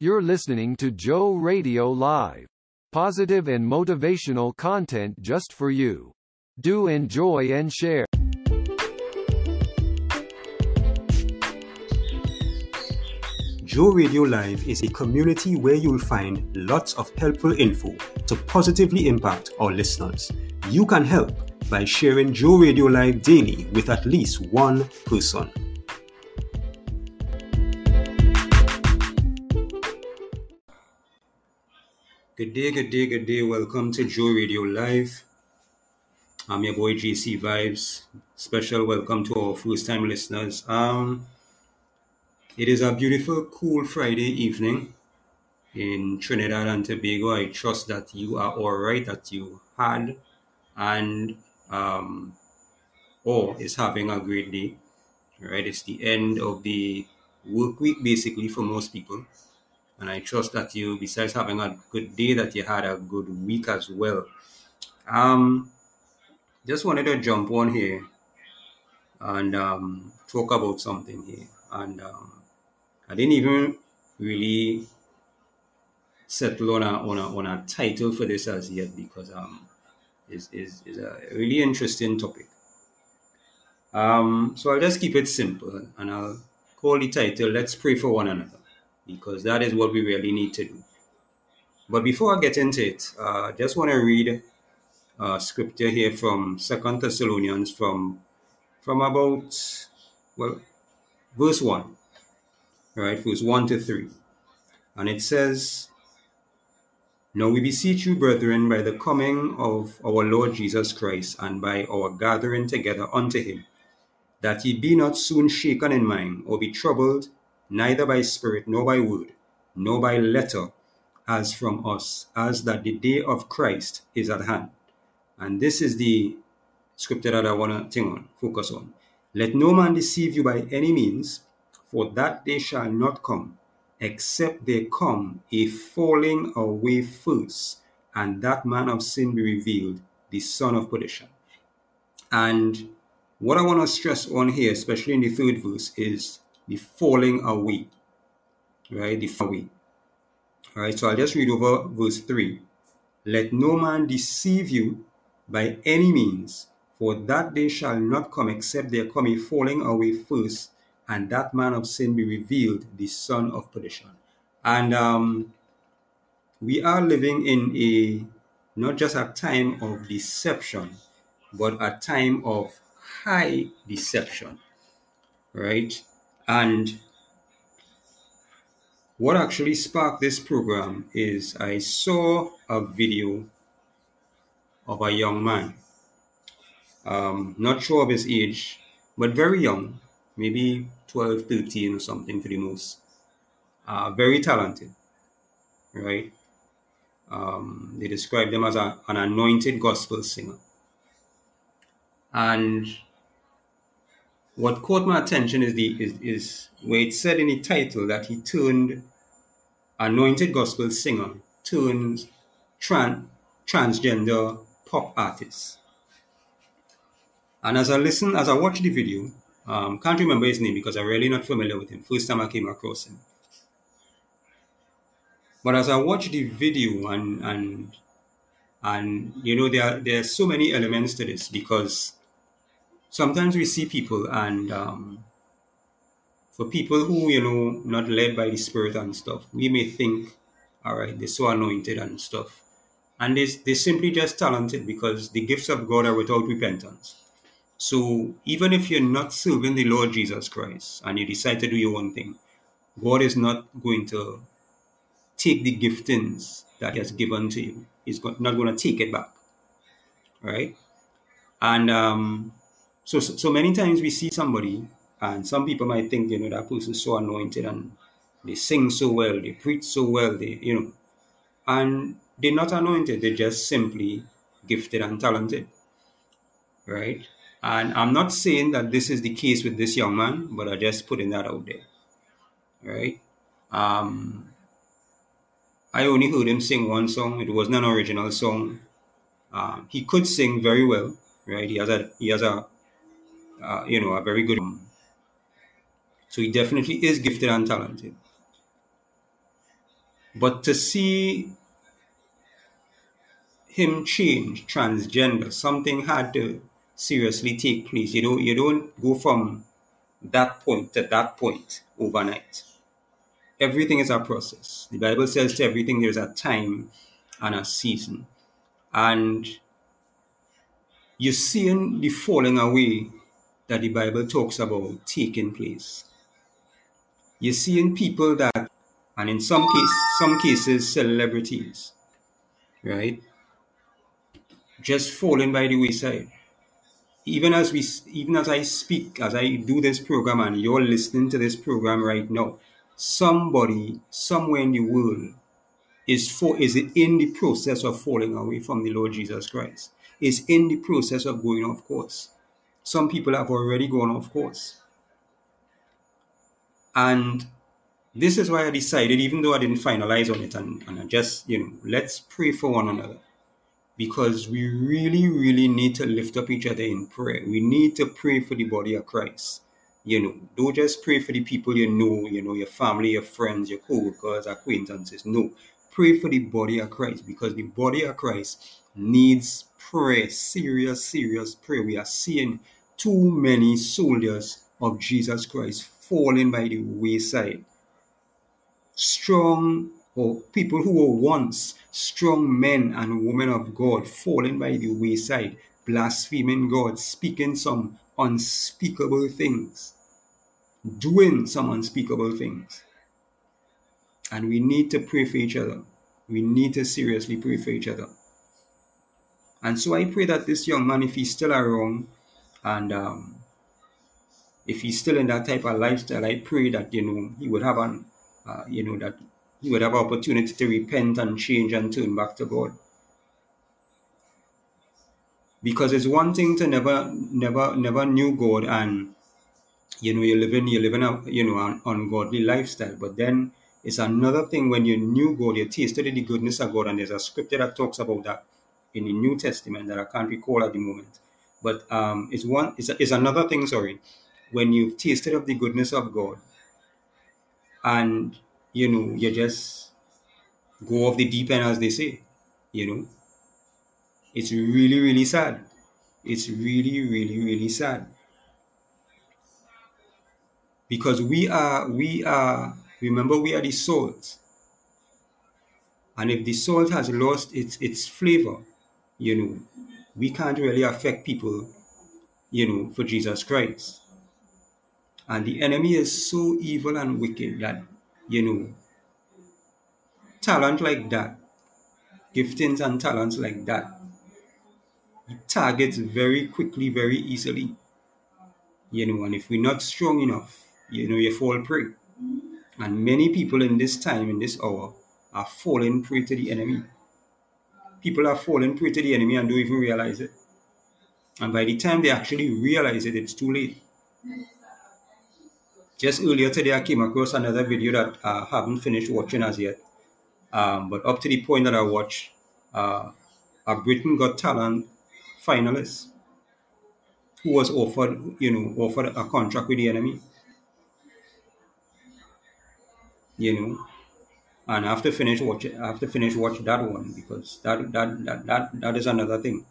You're listening to Joe Radio Live. Positive and motivational content just for you. Do enjoy and share. Joe Radio Live is a community where you'll find lots of helpful info to positively impact our listeners. You can help by sharing Joe Radio Live daily with at least one person. Good day, good day, good day. Welcome to Joe Radio Live. I'm your boy JC Vibes. Special welcome to our first time listeners. Um, it is a beautiful, cool Friday evening in Trinidad and Tobago. I trust that you are all right, that you had and um, or is having a great day. Right, it's the end of the work week basically for most people. And I trust that you, besides having a good day, that you had a good week as well. Um, just wanted to jump on here and um, talk about something here. And um, I didn't even really settle on a, on a, on a title for this as yet because um, it's, it's, it's a really interesting topic. Um, so I'll just keep it simple and I'll call the title Let's Pray for One Another because that is what we really need to do. But before I get into it, I uh, just want to read a scripture here from Second Thessalonians from from about well verse one, right? Verse one to three, and it says, "Now we beseech you, brethren, by the coming of our Lord Jesus Christ, and by our gathering together unto Him, that ye be not soon shaken in mind, or be troubled." Neither by spirit, nor by word, nor by letter, as from us, as that the day of Christ is at hand. And this is the scripture that I want to on, focus on. Let no man deceive you by any means, for that day shall not come, except there come a falling away first, and that man of sin be revealed, the son of perdition. And what I want to stress on here, especially in the third verse, is the falling away. Right? The falling away. All right, so I'll just read over verse 3. Let no man deceive you by any means, for that day shall not come except there come a falling away first, and that man of sin be revealed, the son of perdition. And um, we are living in a not just a time of deception, but a time of high deception, right? And what actually sparked this program is I saw a video of a young man, um, not sure of his age, but very young, maybe 12, 13 or something for the most. Uh, very talented, right? Um, they described him as a, an anointed gospel singer. And what caught my attention is the is, is where it said in the title that he turned anointed gospel singer turned trans, transgender pop artist. And as I listen, as I watched the video, um, can't remember his name because I'm really not familiar with him. First time I came across him. But as I watched the video and and and you know there are, there are so many elements to this because sometimes we see people and um, for people who you know not led by the spirit and stuff we may think all right they're so anointed and stuff. And they, they're simply just talented because the gifts of god are without repentance. So even if you're not serving the lord jesus christ and you decide to do your own thing god is not going to take the giftings that he has given to you. He's not going to take it back. Right and um, so, so many times we see somebody, and some people might think, you know, that person's so anointed and they sing so well, they preach so well, they, you know, and they're not anointed, they're just simply gifted and talented, right? And I'm not saying that this is the case with this young man, but I'm just putting that out there, right? Um, I only heard him sing one song. It wasn't an original song. Um, he could sing very well, right? He has a he has a uh, you know, a very good. So he definitely is gifted and talented. But to see him change transgender, something had to seriously take place. You don't you don't go from that point to that point overnight. Everything is a process. The Bible says to everything there's a time and a season. And you're seeing the falling away that the Bible talks about taking place. You're seeing people that, and in some case, some cases, celebrities, right, just falling by the wayside. Even as we, even as I speak, as I do this program, and you're listening to this program right now, somebody somewhere in the world is for is in the process of falling away from the Lord Jesus Christ. Is in the process of going off course. Some people have already gone off course. And this is why I decided, even though I didn't finalize on it, and, and I just, you know, let's pray for one another. Because we really, really need to lift up each other in prayer. We need to pray for the body of Christ. You know, don't just pray for the people you know, you know, your family, your friends, your co-workers, acquaintances. No. Pray for the body of Christ because the body of Christ needs prayer, serious, serious prayer. We are seeing too many soldiers of Jesus Christ falling by the wayside. Strong or people who were once strong men and women of God falling by the wayside, blaspheming God, speaking some unspeakable things, doing some unspeakable things. And we need to pray for each other. We need to seriously pray for each other. And so I pray that this young man, if he's still around, and um, if he's still in that type of lifestyle, I pray that you know he would have an, uh, you know, that he would have opportunity to repent and change and turn back to God. Because it's one thing to never, never, never knew God and you know you're living, you're living a you know an ungodly lifestyle. But then it's another thing when you knew God, you tasted the goodness of God, and there's a scripture that talks about that in the New Testament that I can't recall at the moment. But um, it's one it's, it's another thing, sorry, when you've tasted of the goodness of God and you know you just go off the deep end as they say, you know. It's really, really sad. It's really, really, really sad. Because we are we are remember we are the salt. And if the salt has lost its its flavor, you know, we can't really affect people, you know, for Jesus Christ. And the enemy is so evil and wicked that, you know, talent like that, giftings and talents like that, targets very quickly, very easily. You know, and if we're not strong enough, you know, you fall prey. And many people in this time, in this hour, are falling prey to the enemy. People are falling prey to the enemy and don't even realize it. And by the time they actually realize it, it's too late. Just earlier today, I came across another video that I haven't finished watching as yet. Um, but up to the point that I watched, uh, a Britain Got Talent finalist who was offered, you know, offered a contract with the enemy. You know, and I have to finish watch to finish watch that one because that that that that, that is another thing.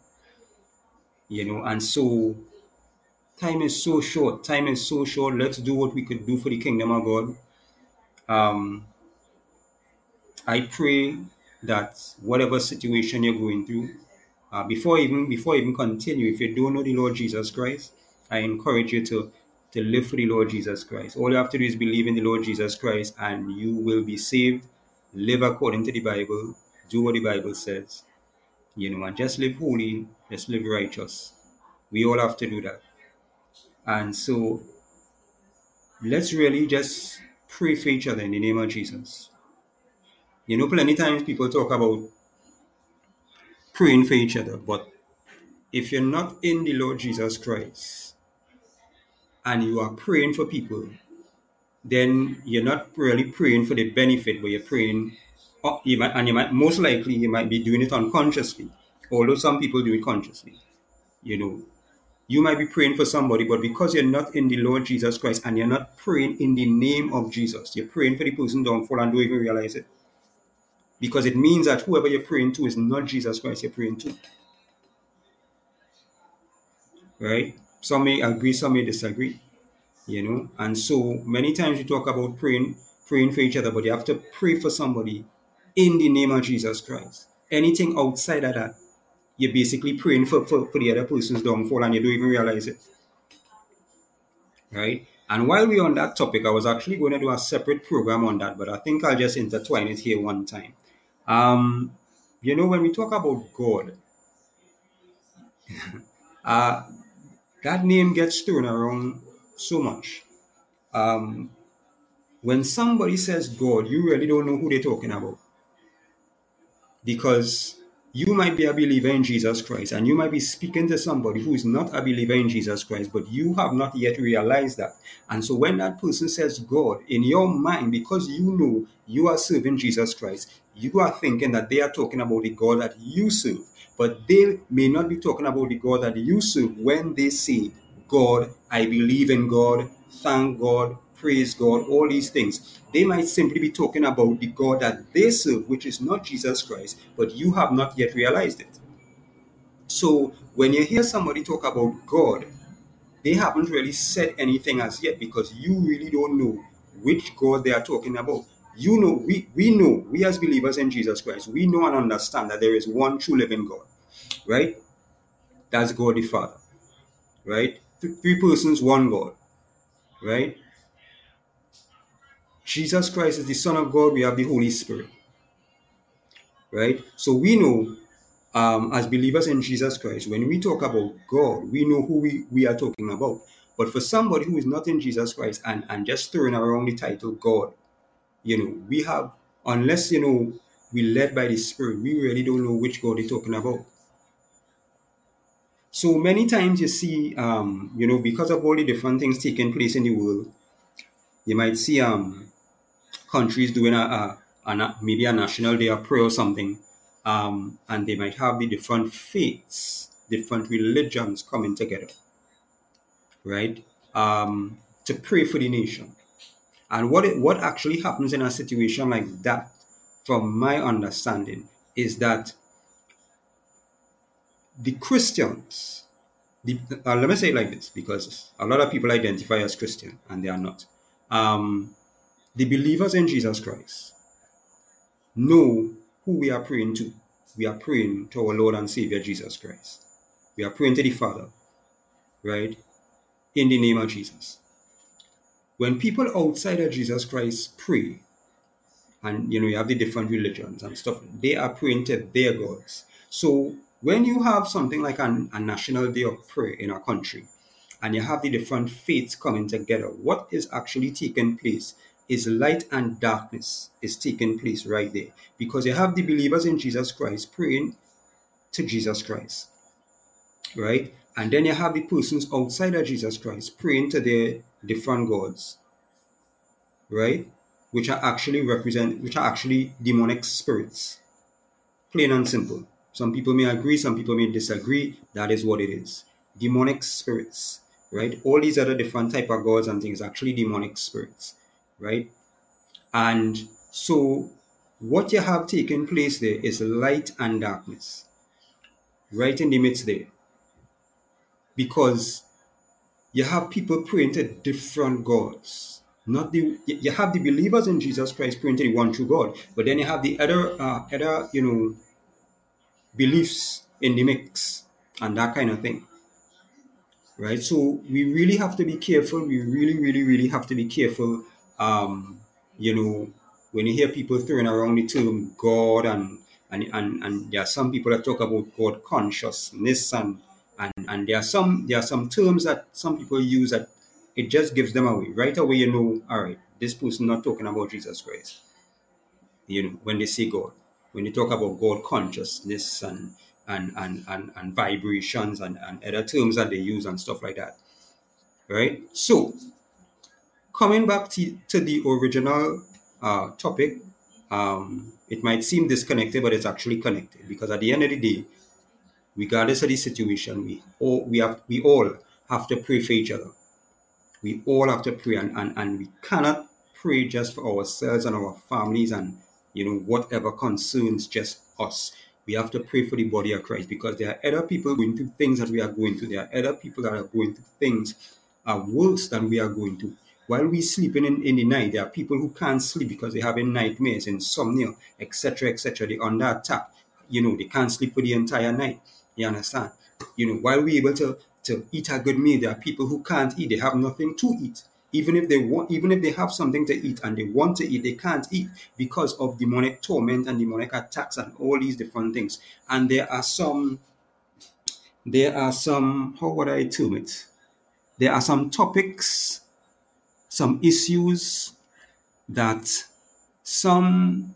You know, and so time is so short. Time is so short. Let's do what we could do for the kingdom of God. Um, I pray that whatever situation you're going through, uh, before even before even continue, if you don't know the Lord Jesus Christ, I encourage you to to live for the Lord Jesus Christ. All you have to do is believe in the Lord Jesus Christ, and you will be saved. Live according to the Bible. Do what the Bible says. You know, and just live holy. Just live righteous. We all have to do that. And so, let's really just pray for each other in the name of Jesus. You know, plenty times people talk about praying for each other, but if you're not in the Lord Jesus Christ and you are praying for people, then you're not really praying for the benefit, but you're praying, oh, you might, and you might most likely you might be doing it unconsciously, although some people do it consciously. You know, you might be praying for somebody, but because you're not in the Lord Jesus Christ and you're not praying in the name of Jesus, you're praying for the person downfall and don't even realize it. because it means that whoever you're praying to is not Jesus Christ you're praying to. Right? Some may agree, some may disagree. You know, and so many times we talk about praying, praying for each other, but you have to pray for somebody in the name of Jesus Christ. Anything outside of that, you're basically praying for, for, for the other person's downfall and you don't even realize it. Right? And while we're on that topic, I was actually going to do a separate program on that, but I think I'll just intertwine it here one time. Um, you know, when we talk about God, uh, that name gets thrown around so much. Um, when somebody says God, you really don't know who they're talking about. Because you might be a believer in Jesus Christ and you might be speaking to somebody who is not a believer in Jesus Christ, but you have not yet realized that. And so when that person says God, in your mind, because you know you are serving Jesus Christ, you are thinking that they are talking about the God that you serve. But they may not be talking about the God that you serve when they say, God, I believe in God, thank God, praise God, all these things. They might simply be talking about the God that they serve, which is not Jesus Christ, but you have not yet realized it. So when you hear somebody talk about God, they haven't really said anything as yet because you really don't know which God they are talking about. You know, we, we know, we as believers in Jesus Christ, we know and understand that there is one true living God, right? That's God the Father, right? Three persons, one God, right? Jesus Christ is the Son of God, we have the Holy Spirit. Right? So we know, um, as believers in Jesus Christ, when we talk about God, we know who we, we are talking about. But for somebody who is not in Jesus Christ and, and just throwing around the title God, you know, we have, unless, you know, we led by the Spirit, we really don't know which God they're talking about. So many times you see, um, you know, because of all the different things taking place in the world, you might see um, countries doing a, a, a, maybe a national day of prayer or something, um, and they might have the different faiths, different religions coming together, right, um, to pray for the nation. And what it, what actually happens in a situation like that, from my understanding, is that the Christians, the, uh, let me say it like this, because a lot of people identify as Christian and they are not. Um, the believers in Jesus Christ know who we are praying to. We are praying to our Lord and Savior Jesus Christ. We are praying to the Father, right? In the name of Jesus. When people outside of Jesus Christ pray, and you know, you have the different religions and stuff, they are praying to their gods. So when you have something like an, a national day of prayer in our country, and you have the different faiths coming together, what is actually taking place is light and darkness is taking place right there because you have the believers in Jesus Christ praying to Jesus Christ, right? And then you have the persons outside of Jesus Christ praying to their different gods, right? Which are actually represent, which are actually demonic spirits, plain and simple. Some people may agree, some people may disagree. That is what it is. Demonic spirits, right? All these other different type of gods and things actually demonic spirits right? And so what you have taken place there is light and darkness, right in the midst there. Because you have people praying to different gods. Not the you have the believers in Jesus Christ praying to the one true God, but then you have the other uh, other you know beliefs in the mix and that kind of thing right so we really have to be careful we really really really have to be careful um, you know, when you hear people throwing around the term God and and, and, and there are some people that talk about God consciousness and, and and there are some there are some terms that some people use that it just gives them away. Right away you know, all right, this person not talking about Jesus Christ. You know, when they say God. When you talk about God consciousness and and and and, and vibrations and, and other terms that they use and stuff like that. Right? So coming back to, to the original uh, topic, um, it might seem disconnected, but it's actually connected because at the end of the day, regardless of the situation, we all we have we all have to pray for each other. We all have to pray, and, and, and we cannot pray just for ourselves and our families and you know, whatever concerns just us. We have to pray for the body of Christ because there are other people going through things that we are going through. There are other people that are going through things are worse than we are going through. While we sleeping in, in the night, there are people who can't sleep because they're having nightmares, insomnia, etc., etc. They're under attack. You know, they can't sleep for the entire night. You understand? You know, while we're able to, to eat a good meal, there are people who can't eat. They have nothing to eat. Even if they want, even if they have something to eat and they want to eat, they can't eat because of demonic torment and demonic attacks and all these different things. And there are some, there are some, how would I term it? There are some topics, some issues that some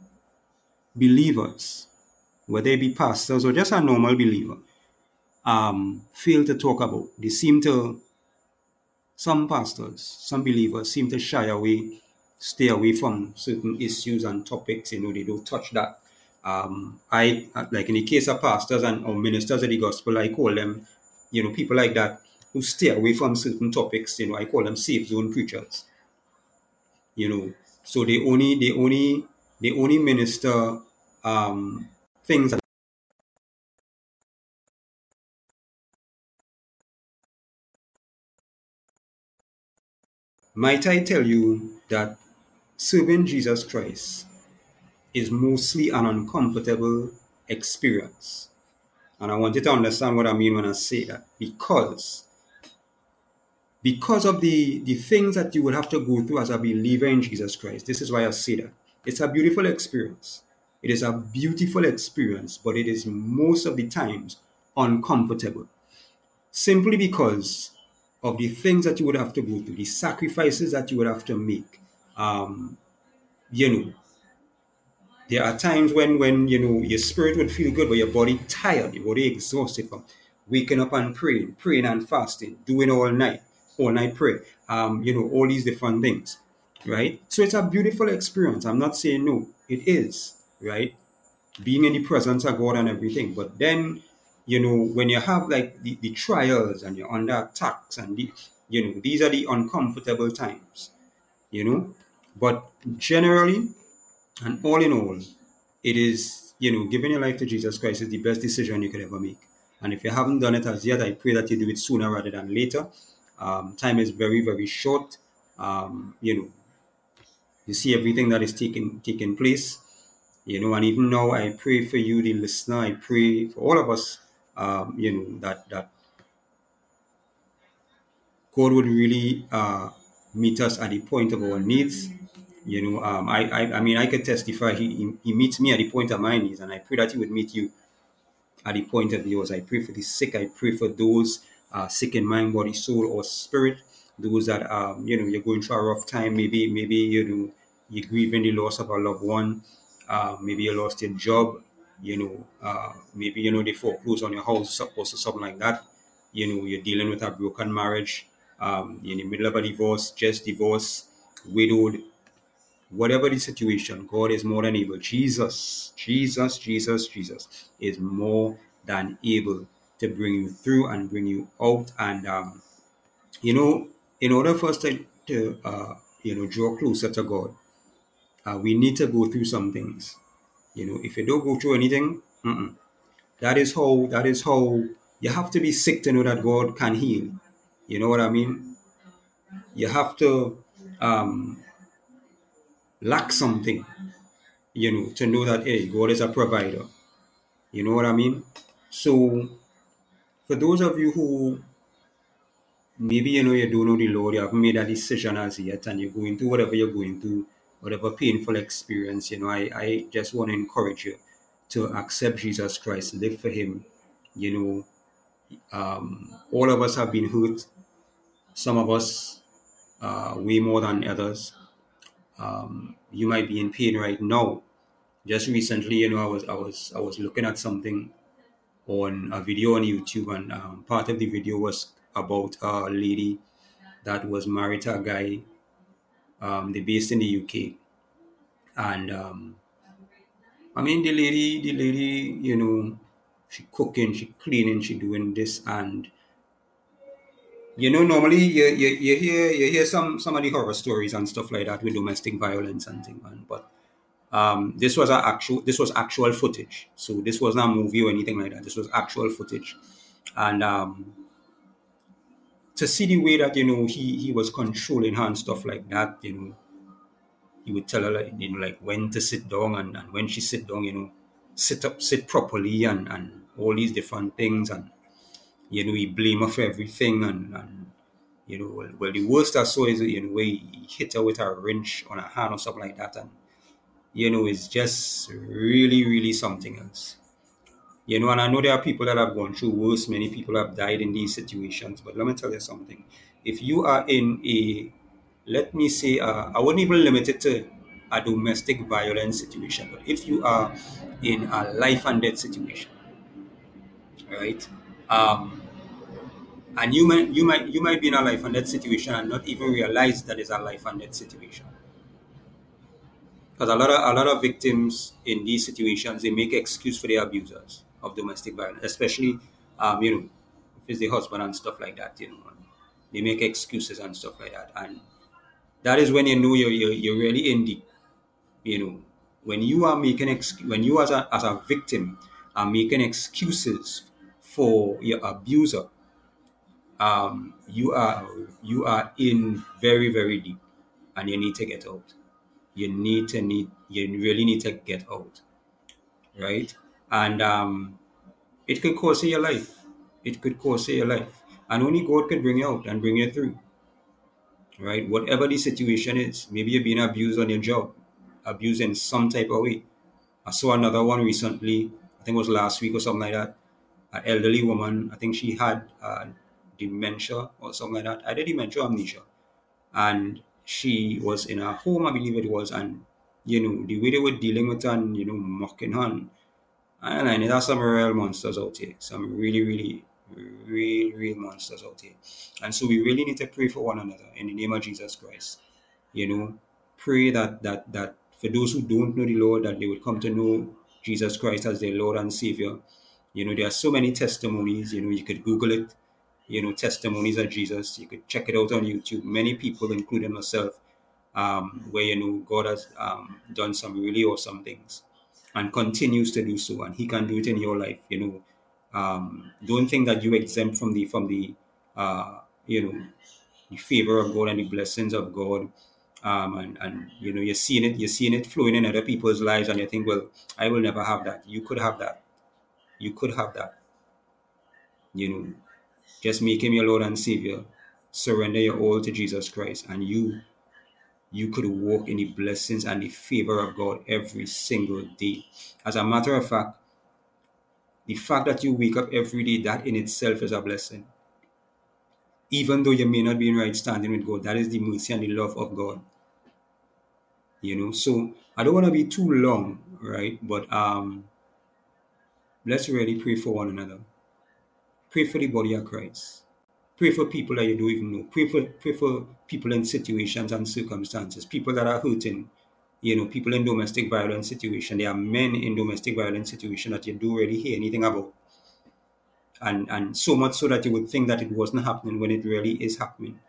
believers, whether they be pastors or just a normal believer, um, fail to talk about. They seem to, some pastors, some believers seem to shy away, stay away from certain issues and topics. You know, they don't touch that. Um, I like in the case of pastors and or ministers of the gospel, I call them, you know, people like that who stay away from certain topics. You know, I call them safe zone preachers. You know, so they only they only they only minister um, things that Might I tell you that serving Jesus Christ is mostly an uncomfortable experience? And I want you to understand what I mean when I say that. Because because of the, the things that you will have to go through as a believer in Jesus Christ. This is why I say that. It's a beautiful experience. It is a beautiful experience, but it is most of the times uncomfortable. Simply because of the things that you would have to go through, the sacrifices that you would have to make. Um, you know, there are times when, when you know your spirit would feel good, but your body tired, your body exhausted from waking up and praying, praying and fasting, doing all night, all night pray. Um, you know, all these different things, right? So it's a beautiful experience. I'm not saying no, it is, right? Being in the presence of God and everything. But then you know, when you have like the, the trials and you're under attacks and the, you know, these are the uncomfortable times, you know. But generally, and all in all, it is, you know, giving your life to Jesus Christ is the best decision you could ever make. And if you haven't done it as yet, I pray that you do it sooner rather than later. Um, time is very, very short. Um, you know, you see everything that is taking taking place. You know, and even now I pray for you, the listener. I pray for all of us um, you know that that God would really uh, meet us at the point of our needs. You know, um, I, I I mean I can testify he he meets me at the point of my needs, and I pray that he would meet you at the point of yours. I pray for the sick. I pray for those uh, sick in mind, body, soul, or spirit. Those that um, you know you're going through a rough time. Maybe maybe you know you're grieving the loss of a loved one. Uh, maybe you lost your job you know, uh, maybe, you know, they foreclose on your house or something like that. You know, you're dealing with a broken marriage, um, you're in the middle of a divorce, just divorce, widowed, whatever the situation, God is more than able. Jesus, Jesus, Jesus, Jesus is more than able to bring you through and bring you out. And, um, you know, in order for us to, to uh, you know, draw closer to God, uh, we need to go through some things. You know, if you don't go through anything, mm-mm. that is how that is how you have to be sick to know that God can heal. You know what I mean? You have to um, lack something, you know, to know that hey, God is a provider. You know what I mean? So, for those of you who maybe you know you don't know the Lord, you haven't made a decision as yet, and you're going through whatever you're going through, whatever painful experience, you know, I, I just want to encourage you to accept Jesus Christ, live for Him. You know, um, all of us have been hurt. Some of us uh, way more than others. Um, you might be in pain right now. Just recently, you know, I was I was I was looking at something on a video on YouTube, and um, part of the video was about a lady that was married to a guy um, they're based in the UK, and um, I mean the lady, the lady, you know, she cooking, she cleaning, she doing this, and you know, normally you, you, you hear you hear some some of the horror stories and stuff like that with domestic violence and things, man. But Um, this was actual this was actual footage. So this was not a movie or anything like that. This was actual footage, and um, to see the way that you know he he was controlling her and stuff like that, you know, he would tell her like you know like when to sit down and, and when she sit down, you know, sit up, sit properly and and all these different things and you know he blame her for everything and and you know well, well the worst I saw is you know where he hit her with a wrench on her hand or something like that and you know it's just really really something else. You know, and I know there are people that have gone through worse. Many people have died in these situations. But let me tell you something. If you are in a, let me say, uh, I wouldn't even limit it to a domestic violence situation, but if you are in a life and death situation, right? Um, and you might you might you might be in a life and death situation and not even realize that it's a life and death situation because a lot of a lot of victims in these situations they make excuse for their abusers of domestic violence, especially um, you know if it's the husband and stuff like that. You know, they make excuses and stuff like that, and that is when you know you're you're, you're really in deep. You know, when you are making ex- when you as a as a victim are making excuses for your abuser, um, you are you are in very very deep, and you need to get out you need to need you really need to get out right and um it could cost you your life. It could cost you your life. And only god can bring you out and bring you through. Right? Whatever the situation is maybe you're being abused on your job abused in some type of way. I saw another one recently i think it was last week or something like that. An elderly woman i think she had uh, dementia or something like that. I did dementia amnesia. And she was in her home, I believe it was, and you know the way they were dealing with her and you know mocking her. And, and I know some real monsters out here, some really, really, real, real monsters out here. And so we really need to pray for one another in the name of Jesus Christ. You know, pray that that that for those who don't know the Lord, that they would come to know Jesus Christ as their Lord and Savior. You know, there are so many testimonies. You know, you could Google it you know, testimonies of Jesus. You could check it out on YouTube. Many people, including myself, um, where you know God has um, done some really awesome things and continues to do so, and He can do it in your life. You know, um, don't think that you exempt from the from the uh, you know the favor of God and the blessings of God. Um, and, and you know you're seeing it you're seeing it flowing in other people's lives and you think well i will never have that you could have that you could have that you know just make him your Lord and Savior. Surrender your all to Jesus Christ, and you you could walk in the blessings and the favor of God every single day. As a matter of fact, the fact that you wake up every day, that in itself is a blessing. Even though you may not be in right standing with God, that is the mercy and the love of God. You know, so I don't want to be too long, right? But um let's really pray for one another. Pray for the body of Christ. Pray for people that you don't even know. Pray for pray for people in situations and circumstances. People that are hurting. You know, people in domestic violence situation. There are men in domestic violence situation that you don't really hear anything about. And and so much so that you would think that it wasn't happening when it really is happening.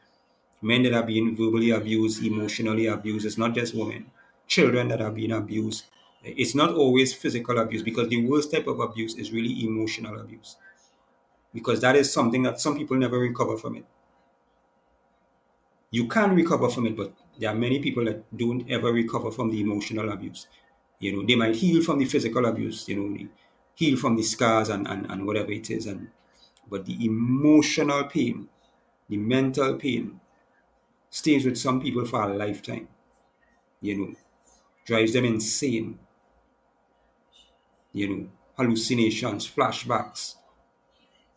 Men that are being verbally abused, emotionally abused. It's not just women. Children that are being abused. It's not always physical abuse because the worst type of abuse is really emotional abuse because that is something that some people never recover from it. You can recover from it, but there are many people that don't ever recover from the emotional abuse. You know, they might heal from the physical abuse, you know, heal from the scars and, and, and whatever it is. And but the emotional pain, the mental pain, stays with some people for a lifetime. You know, drives them insane. You know, hallucinations, flashbacks,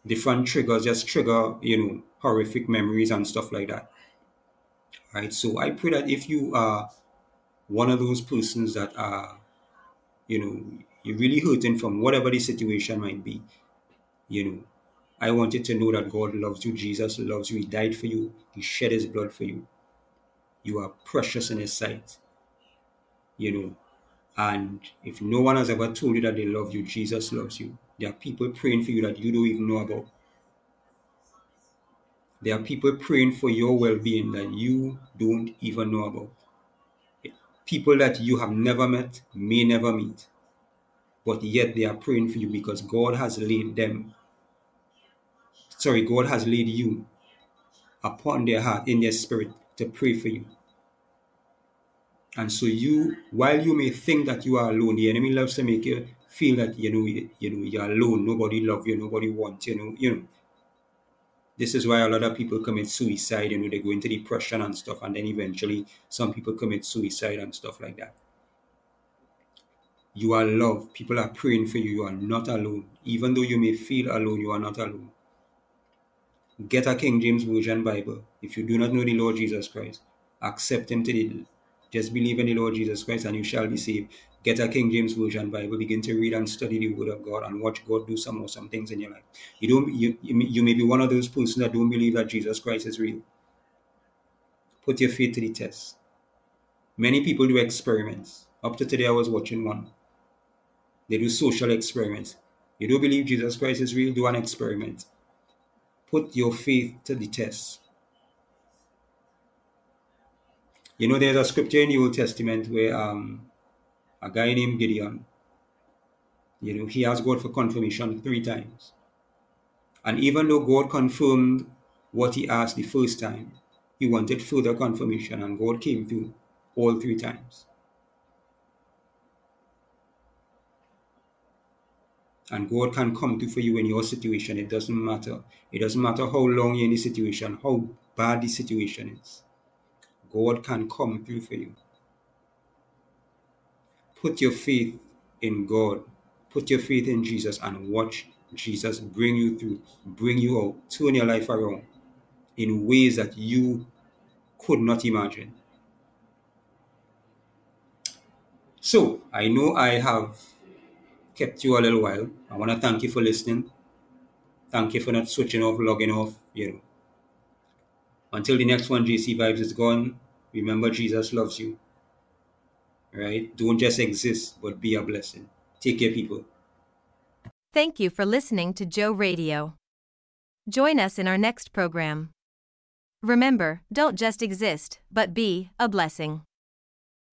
different triggers just trigger, you know, horrific memories and stuff like that. Right. So I pray that if you are one of those persons that are, you know, you're really hurting from whatever the situation might be, you know, I want you to know that God loves you, Jesus loves you, He died for you, He shed His blood for you. You are precious in His sight. You know, and if no one has ever told you that they love you, Jesus loves you. There are people praying for you that you don't even know about. There are people praying for your well being that you don't even know about. people that you have never met, may never meet, but yet they are praying for you because God has laid them, sorry, God has laid you upon their heart, in their spirit, to pray for you. And so you, while you may think that you are alone, the enemy loves to make you feel that you know you, know you're alone, nobody love you, nobody wants you, know, you know. This is why a lot of people commit suicide, you know, they go into depression and stuff, and then eventually some people commit suicide and stuff like that. You are loved. People are praying for you. You are not alone. Even though you may feel alone, you are not alone. Get a King James Version Bible. If you do not know the Lord Jesus Christ, accept Him today. Just believe in the Lord Jesus Christ and you shall be saved. Get a King James Version Bible. Begin to read and study the Word of God and watch God do some awesome things in your life. You don't. You, you may be one of those persons that don't believe that Jesus Christ is real. Put your faith to the test. Many people do experiments. Up to today, I was watching one. They do social experiments. You don't believe Jesus Christ is real? Do an experiment put your faith to the test. You know, there's a scripture in the Old Testament where um, a guy named Gideon, you know, he asked God for confirmation three times. And even though God confirmed what he asked the first time, he wanted further confirmation, and God came through all three times. and God can come through for you in your situation. It doesn't matter. It doesn't matter how long you're in the situation, how bad the situation is. God can come through for you. Put your faith in God. Put your faith in Jesus and watch Jesus bring you through, bring you out, turn your life around in ways that you could not imagine. So, I know I have kept you a little while. I want to thank you for listening. Thank you for not switching off, logging off, you know. Until the next one, JC Vibes is gone. Remember, Jesus loves you. Right? Don't just exist, but be a blessing. Take care, people. Thank you for listening to Joe Radio. Join us in our next program. Remember, don't just exist, but be a blessing.